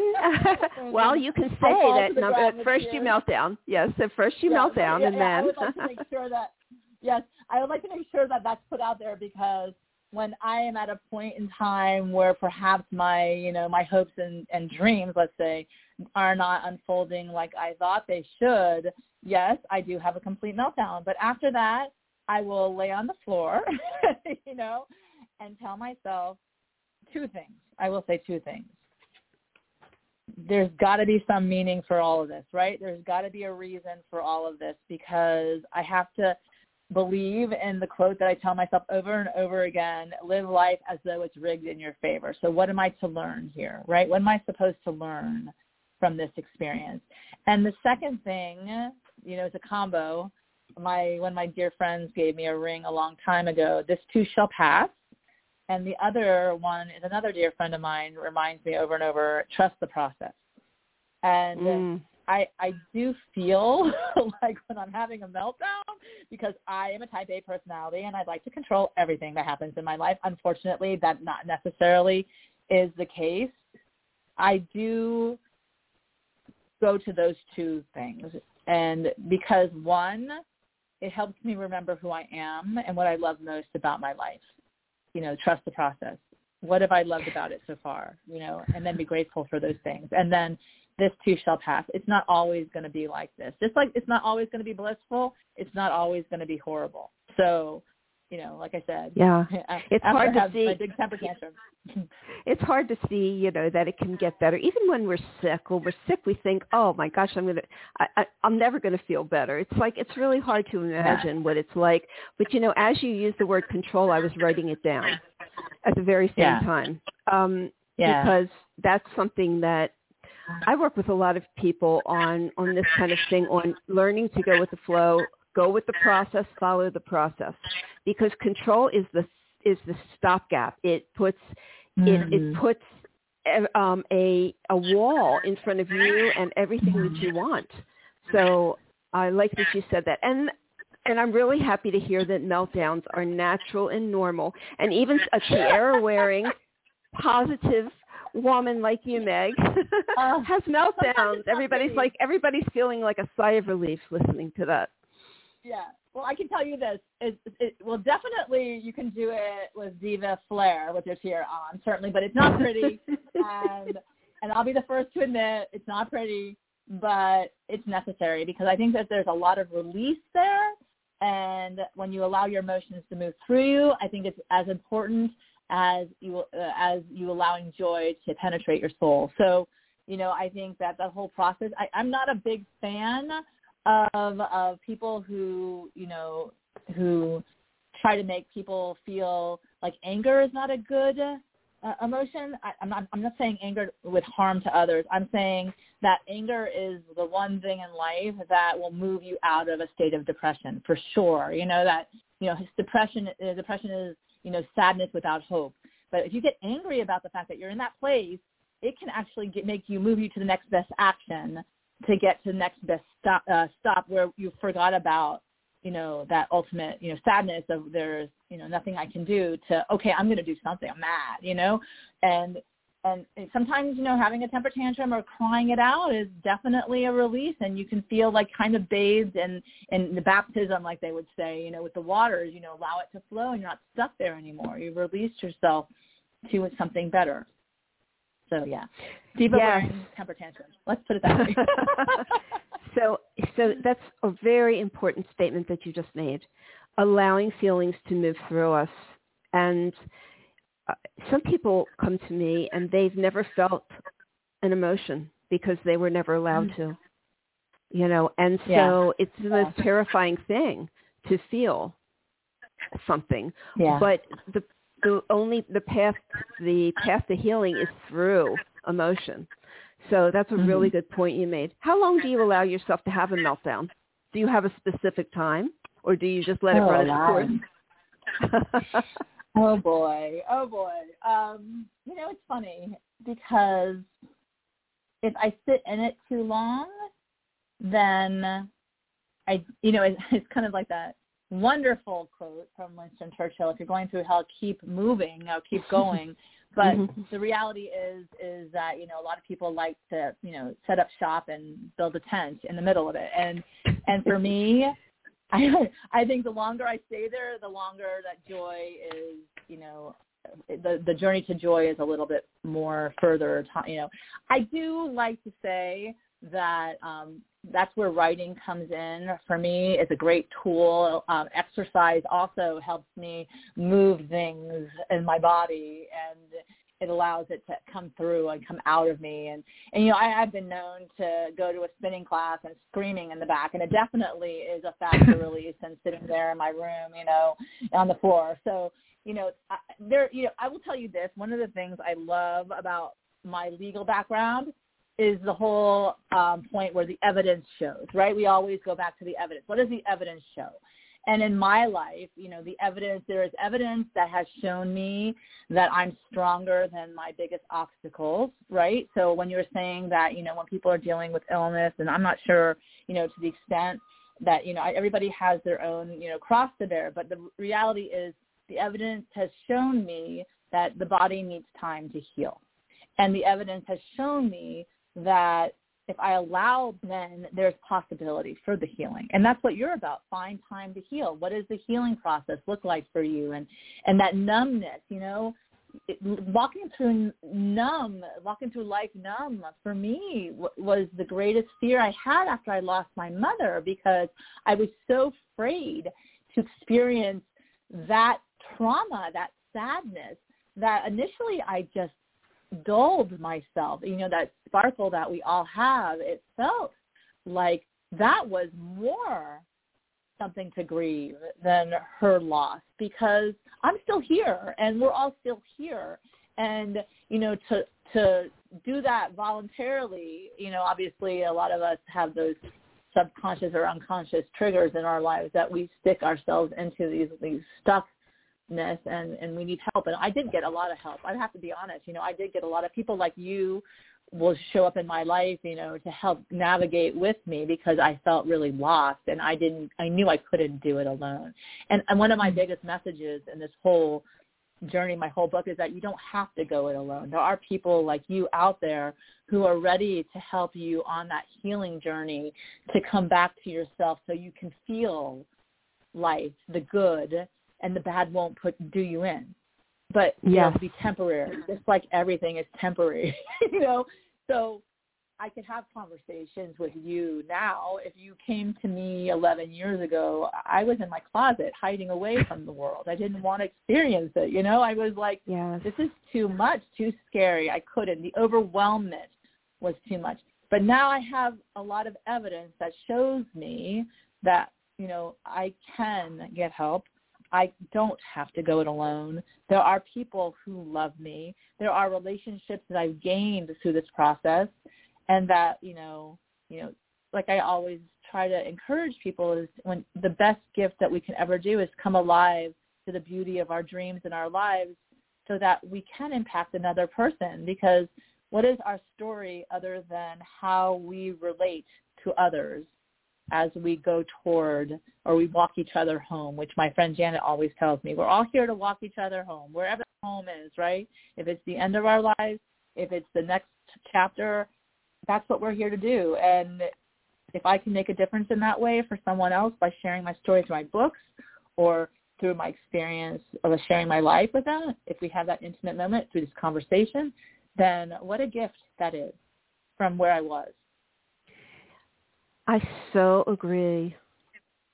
S2: well, you can say that number, at first you melt down. Yes, at first you
S3: yeah,
S2: melt down,
S3: yeah,
S2: and
S3: yeah,
S2: then.
S3: I would like to make sure that yes, I would like to make sure that that's put out there because when I am at a point in time where perhaps my you know my hopes and, and dreams, let's say, are not unfolding like I thought they should, yes, I do have a complete meltdown. But after that, I will lay on the floor, you know, and tell myself two things. I will say two things. There's got to be some meaning for all of this, right? There's got to be a reason for all of this because I have to believe in the quote that I tell myself over and over again, live life as though it's rigged in your favor. So what am I to learn here, right? What am I supposed to learn from this experience? And the second thing, you know, it's a combo. My one of my dear friends gave me a ring a long time ago. This too shall pass. And the other one is another dear friend of mine reminds me over and over, trust the process. And mm. I I do feel like when I'm having a meltdown because I am a type A personality and I'd like to control everything that happens in my life. Unfortunately, that not necessarily is the case. I do go to those two things. And because one, it helps me remember who I am and what I love most about my life you know, trust the process. What have I loved about it so far? You know, and then be grateful for those things. And then this too shall pass. It's not always going to be like this. Just like it's not always going to be blissful, it's not always going to be horrible. So, you know, like I said,
S2: yeah, it's hard to see.
S3: Big temper tantrum.
S2: it's hard to see, you know, that it can get better. Even when we're sick, when we're sick, we think, oh my gosh, I'm gonna, I, I, I'm never gonna feel better. It's like it's really hard to imagine yeah. what it's like. But you know, as you use the word control, I was writing it down at the very same
S3: yeah.
S2: time. Um,
S3: yeah.
S2: Because that's something that I work with a lot of people on on this kind of thing, on learning to go with the flow, go with the process, follow the process, because control is the is the stopgap. It puts mm-hmm. it, it mm-hmm. puts um, a a wall in front of you and everything that you want. So I like that you said that, and and I'm really happy to hear that meltdowns are natural and normal, and even a tiara wearing positive woman like you, Meg, uh, has meltdowns. Everybody's like everybody's feeling like a sigh of relief listening to that.
S3: Yeah. Well, I can tell you this. It, it, well, definitely you can do it with Diva Flair with your tiara on, certainly, but it's not pretty. and and I'll be the first to admit it's not pretty, but it's necessary because I think that there's a lot of release there. And when you allow your emotions to move through you, I think it's as important as you uh, as you allowing joy to penetrate your soul. So, you know, I think that the whole process. I, I'm not a big fan of of people who you know who try to make people feel like anger is not a good uh, emotion. I, I'm not I'm not saying anger with harm to others. I'm saying that anger is the one thing in life that will move you out of a state of depression for sure. You know that you know depression uh, depression is you know sadness without hope. But if you get angry about the fact that you're in that place, it can actually get, make you move you to the next best action to get to the next best stop, uh, stop where you forgot about, you know, that ultimate, you know, sadness of there's, you know, nothing I can do to, okay, I'm going to do something. I'm mad, you know, and, and sometimes, you know, having a temper tantrum or crying it out is definitely a release and you can feel like kind of bathed in, in the baptism, like they would say, you know, with the waters, you know, allow it to flow and you're not stuck there anymore. You've released yourself to something better. So yeah, diva yes. temper tantrums. Let's put it that way.
S2: so so that's a very important statement that you just made. Allowing feelings to move through us, and some people come to me and they've never felt an emotion because they were never allowed mm-hmm. to. You know, and so yeah. it's the most yeah. terrifying thing to feel something.
S3: Yeah.
S2: But the the only the path the path to healing is through emotion. So that's a mm-hmm. really good point you made. How long do you allow yourself to have a meltdown? Do you have a specific time, or do you just let it
S3: oh,
S2: run its course?
S3: Oh boy, oh boy. Um, you know, it's funny because if I sit in it too long, then I, you know, it's, it's kind of like that wonderful quote from Winston Churchill: "If you're going through hell, keep moving, now keep going." But mm-hmm. the reality is, is that you know a lot of people like to, you know, set up shop and build a tent in the middle of it, and and for me, I I think the longer I stay there, the longer that joy is, you know, the the journey to joy is a little bit more further. You know, I do like to say that um, that's where writing comes in for me. It's a great tool. Um, exercise also helps me move things in my body and it allows it to come through and come out of me. And, and you know, I have been known to go to a spinning class and screaming in the back, and it definitely is a faster release than sitting there in my room, you know, on the floor. So, you know, I, there, you know, I will tell you this. One of the things I love about my legal background is the whole um, point where the evidence shows, right? We always go back to the evidence. What does the evidence show? And in my life, you know, the evidence, there is evidence that has shown me that I'm stronger than my biggest obstacles, right? So when you're saying that, you know, when people are dealing with illness, and I'm not sure, you know, to the extent that, you know, everybody has their own, you know, cross to bear, but the reality is the evidence has shown me that the body needs time to heal. And the evidence has shown me that if I allow, then there's possibility for the healing. And that's what you're about. Find time to heal. What does the healing process look like for you? And, and that numbness, you know, it, walking through numb, walking through life numb for me w- was the greatest fear I had after I lost my mother because I was so afraid to experience that trauma, that sadness that initially I just dulled myself. You know, that sparkle that we all have, it felt like that was more something to grieve than her loss because I'm still here and we're all still here. And, you know, to to do that voluntarily, you know, obviously a lot of us have those subconscious or unconscious triggers in our lives that we stick ourselves into these these stuck and and we need help and I did get a lot of help. I have to be honest, you know, I did get a lot of people like you will show up in my life, you know, to help navigate with me because I felt really lost and I didn't I knew I couldn't do it alone. And and one of my mm-hmm. biggest messages in this whole journey, my whole book is that you don't have to go it alone. There are people like you out there who are ready to help you on that healing journey to come back to yourself so you can feel life, the good, and the bad won't put do you in. But yeah, it'll be temporary, just like everything is temporary, you know. So I could have conversations with you now. If you came to me 11 years ago, I was in my closet hiding away from the world. I didn't want to experience it. You know, I was like, yes. this is too much, too scary. I couldn't. The overwhelmment was too much. But now I have a lot of evidence that shows me that, you know, I can get help. I don't have to go it alone. There are people who love me. There are relationships that I've gained through this process and that, you know, you know, like I always try to encourage people is when the best gift that we can ever do is come alive to the beauty of our dreams and our lives so that we can impact another person because what is our story other than how we relate to others as we go toward or we walk each other home, which my friend Janet always tells me. We're all here to walk each other home, wherever home is, right? If it's the end of our lives, if it's the next chapter, that's what we're here to do. And if I can make a difference in that way for someone else by sharing my story through my books or through my experience of sharing my life with them, if we have that intimate moment through this conversation, then what a gift that is from where I was.
S2: I so agree.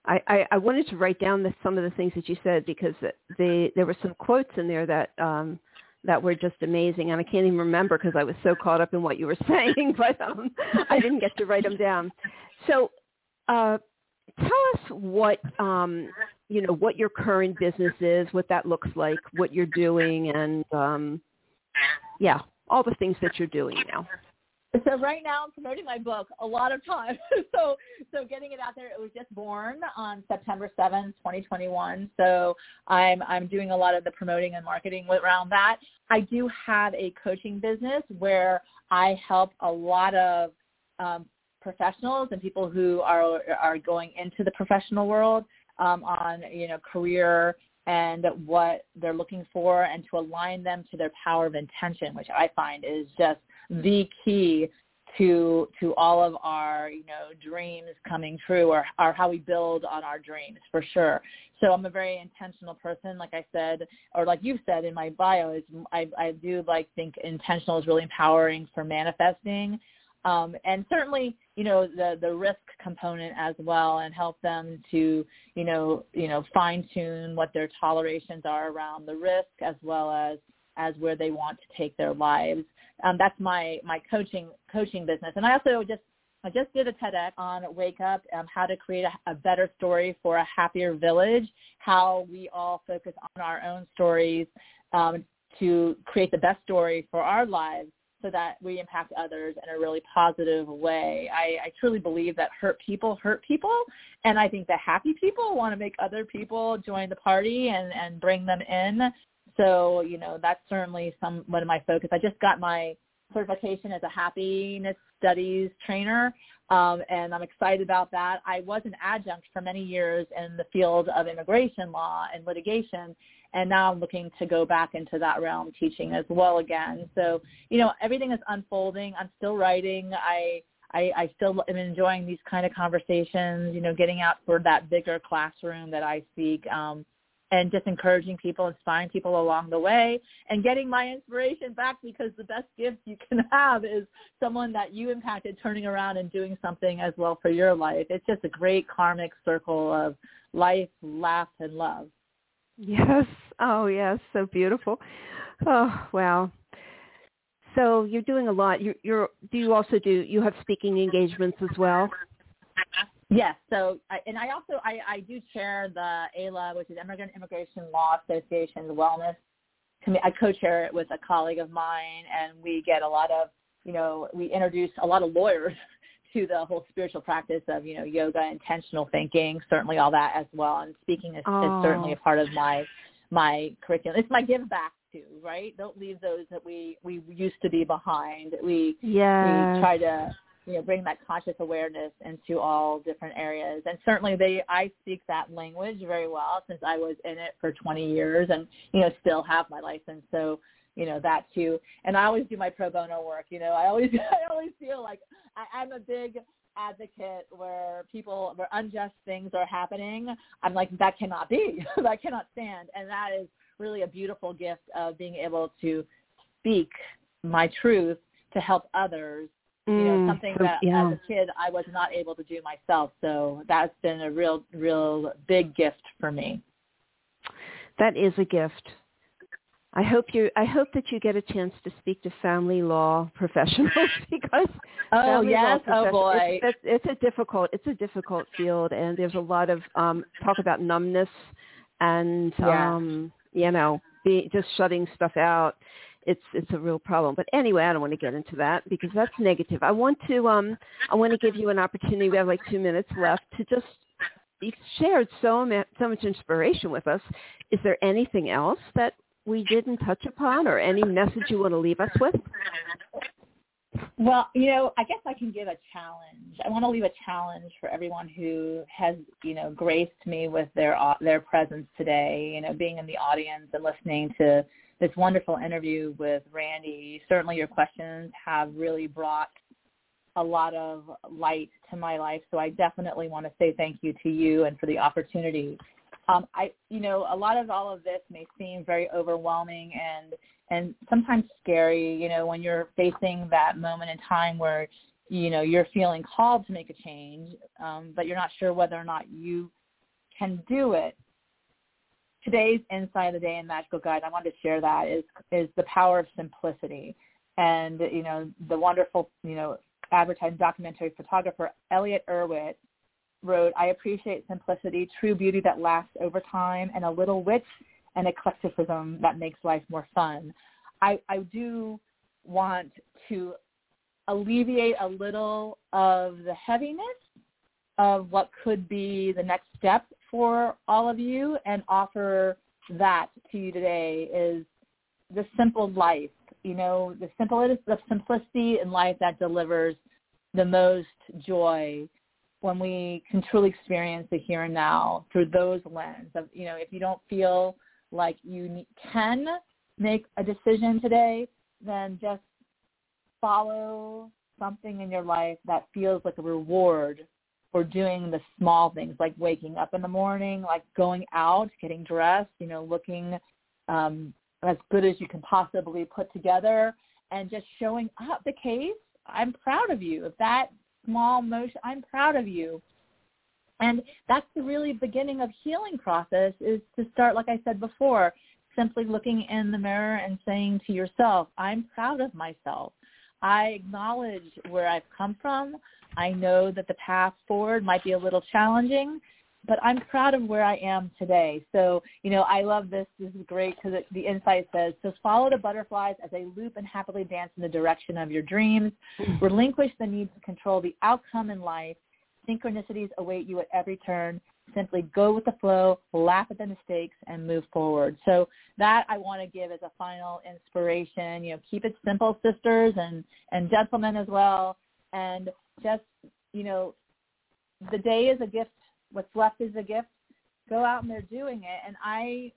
S2: I, I, I wanted to write down the, some of the things that you said because they, there were some quotes in there that um, that were just amazing, and I can't even remember because I was so caught up in what you were saying, but um, I didn't get to write them down. So, uh, tell us what um, you know what your current business is, what that looks like, what you're doing, and um, yeah, all the things that you're doing now.
S3: So right now I'm promoting my book a lot of time. so so getting it out there. It was just born on September seventh, 2021. So I'm I'm doing a lot of the promoting and marketing around that. I do have a coaching business where I help a lot of um, professionals and people who are are going into the professional world um, on you know career and what they're looking for and to align them to their power of intention, which I find is just the key to to all of our you know dreams coming true or, or how we build on our dreams for sure. So i'm a very intentional person like i said or like you've said in my bio is i i do like think intentional is really empowering for manifesting. Um, and certainly, you know, the the risk component as well, and help them to, you know, you know, fine tune what their tolerations are around the risk, as well as as where they want to take their lives. Um, that's my my coaching coaching business, and I also just I just did a TEDx on Wake Up, um, how to create a, a better story for a happier village, how we all focus on our own stories um, to create the best story for our lives so that we impact others in a really positive way. I, I truly believe that hurt people hurt people, and I think that happy people want to make other people join the party and, and bring them in. So, you know, that's certainly some one of my focus. I just got my certification as a happiness studies trainer, um, and I'm excited about that. I was an adjunct for many years in the field of immigration law and litigation, and now I'm looking to go back into that realm teaching as well again. So, you know, everything is unfolding. I'm still writing. I I, I still am enjoying these kind of conversations, you know, getting out for that bigger classroom that I seek. Um, and just encouraging people, inspiring people along the way, and getting my inspiration back because the best gift you can have is someone that you impacted turning around and doing something as well for your life. It's just a great karmic circle of life, laugh, and love.
S2: Yes. Oh, yes. So beautiful. Oh, wow. So you're doing a lot. You're, you're do you also do you have speaking engagements as well?
S3: Yes. So, and I also I, I do chair the AILA, which is Immigrant Immigration Law Association's Wellness. Committee. I co-chair it with a colleague of mine, and we get a lot of you know we introduce a lot of lawyers to the whole spiritual practice of you know yoga, intentional thinking, certainly all that as well. And speaking is, oh. is certainly oh. a part of my my curriculum. It's my give back too, right? Don't leave those that we we used to be behind. We
S2: yeah.
S3: we try to you know bring that conscious awareness into all different areas. And certainly they I speak that language very well since I was in it for 20 years and you know still have my license. So you know that too. And i always do my pro bono work you know. I always i always feel like I, i'm a big advocate where people where unjust things are happening. I'm like that cannot be. That cannot stand. And that is really a beautiful gift of being able to speak my truth to help others you know mm, something that yeah. as a kid i was not able to do myself so that's been a real real big gift for me
S2: that is a gift I hope you. I hope that you get a chance to speak to family law professionals because
S3: oh yes, oh boy,
S2: it's, it's, a difficult. It's a difficult field, and there's a lot of um, talk about numbness and
S3: yeah.
S2: um, you know, be, just shutting stuff out. It's it's a real problem. But anyway, I don't want to get into that because that's negative. I want to um I want to give you an opportunity. We have like two minutes left to just you've shared so much, so much inspiration with us. Is there anything else that we didn't touch upon or any message you want to leave us with?
S3: Well, you know, I guess I can give a challenge. I want to leave a challenge for everyone who has, you know, graced me with their uh, their presence today. You know, being in the audience and listening to this wonderful interview with Randy. Certainly, your questions have really brought a lot of light to my life. So I definitely want to say thank you to you and for the opportunity um, I, you know, a lot of all of this may seem very overwhelming and and sometimes scary. You know, when you're facing that moment in time where you know you're feeling called to make a change, um, but you're not sure whether or not you can do it. Today's Insight of the Day and Magical Guide, I wanted to share that is is the power of simplicity, and you know the wonderful you know advertising documentary photographer Elliott Erwitt wrote, I appreciate simplicity, true beauty that lasts over time, and a little wit and eclecticism that makes life more fun. I, I do want to alleviate a little of the heaviness of what could be the next step for all of you and offer that to you today is the simple life, you know, the simple the simplicity in life that delivers the most joy when we can truly experience the here and now through those lens of, you know, if you don't feel like you can make a decision today, then just follow something in your life that feels like a reward for doing the small things like waking up in the morning, like going out, getting dressed, you know, looking um, as good as you can possibly put together and just showing up the case. I'm proud of you. If that small motion, I'm proud of you. And that's the really beginning of healing process is to start, like I said before, simply looking in the mirror and saying to yourself, I'm proud of myself. I acknowledge where I've come from. I know that the path forward might be a little challenging, but I'm proud of where I am today. So, you know, I love this. This is great because the insight says, so follow the butterflies as they loop and happily dance in the direction of your dreams. Mm-hmm. Relinquish the need to control the outcome in life. Synchronicities await you at every turn. Simply go with the flow, laugh at the mistakes, and move forward. So that I want to give as a final inspiration. You know, keep it simple, sisters and, and gentlemen as well. And just, you know, the day is a gift what's left is a gift. Go out and they're doing it. And I,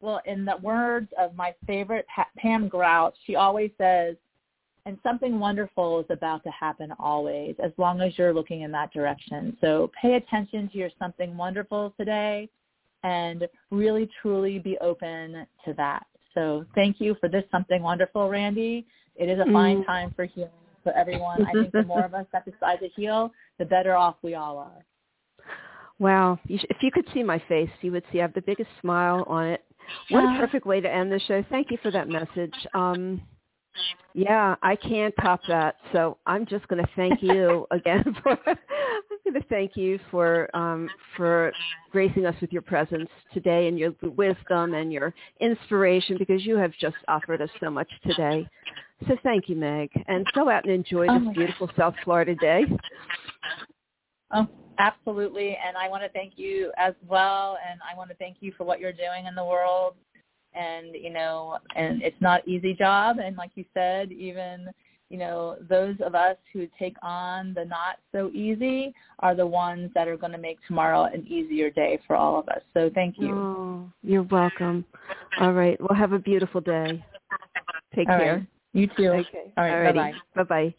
S3: well, in the words of my favorite Pam Grout, she always says, and something wonderful is about to happen always, as long as you're looking in that direction. So pay attention to your something wonderful today and really truly be open to that. So thank you for this something wonderful, Randi. It is a fine mm. time for healing for everyone. I think the more of us that decide to heal, the better off we all are.
S2: Wow. If you could see my face, you would see I have the biggest smile on it. What a perfect way to end the show. Thank you for that message. Um, yeah, I can't top that. So I'm just going to thank you again for to thank you for um, for gracing us with your presence today and your wisdom and your inspiration because you have just offered us so much today. So thank you, Meg, and go out and enjoy this oh beautiful South Florida day.
S3: Oh, absolutely. And I want to thank you as well. And I want to thank you for what you're doing in the world. And, you know, and it's not easy job. And like you said, even, you know, those of us who take on the not so easy are the ones that are going to make tomorrow an easier day for all of us. So thank you.
S2: Oh, you're welcome. All right. Well, have a beautiful day. Take
S3: all
S2: care.
S3: Right. You too. Okay. All right. Bye-bye.
S2: Bye-bye.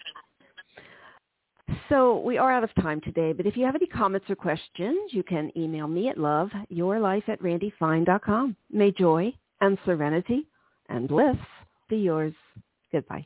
S2: So we are out of time today, but if you have any comments or questions, you can email me at loveyourlife at randifine.com. May joy and serenity and bliss be yours. Goodbye.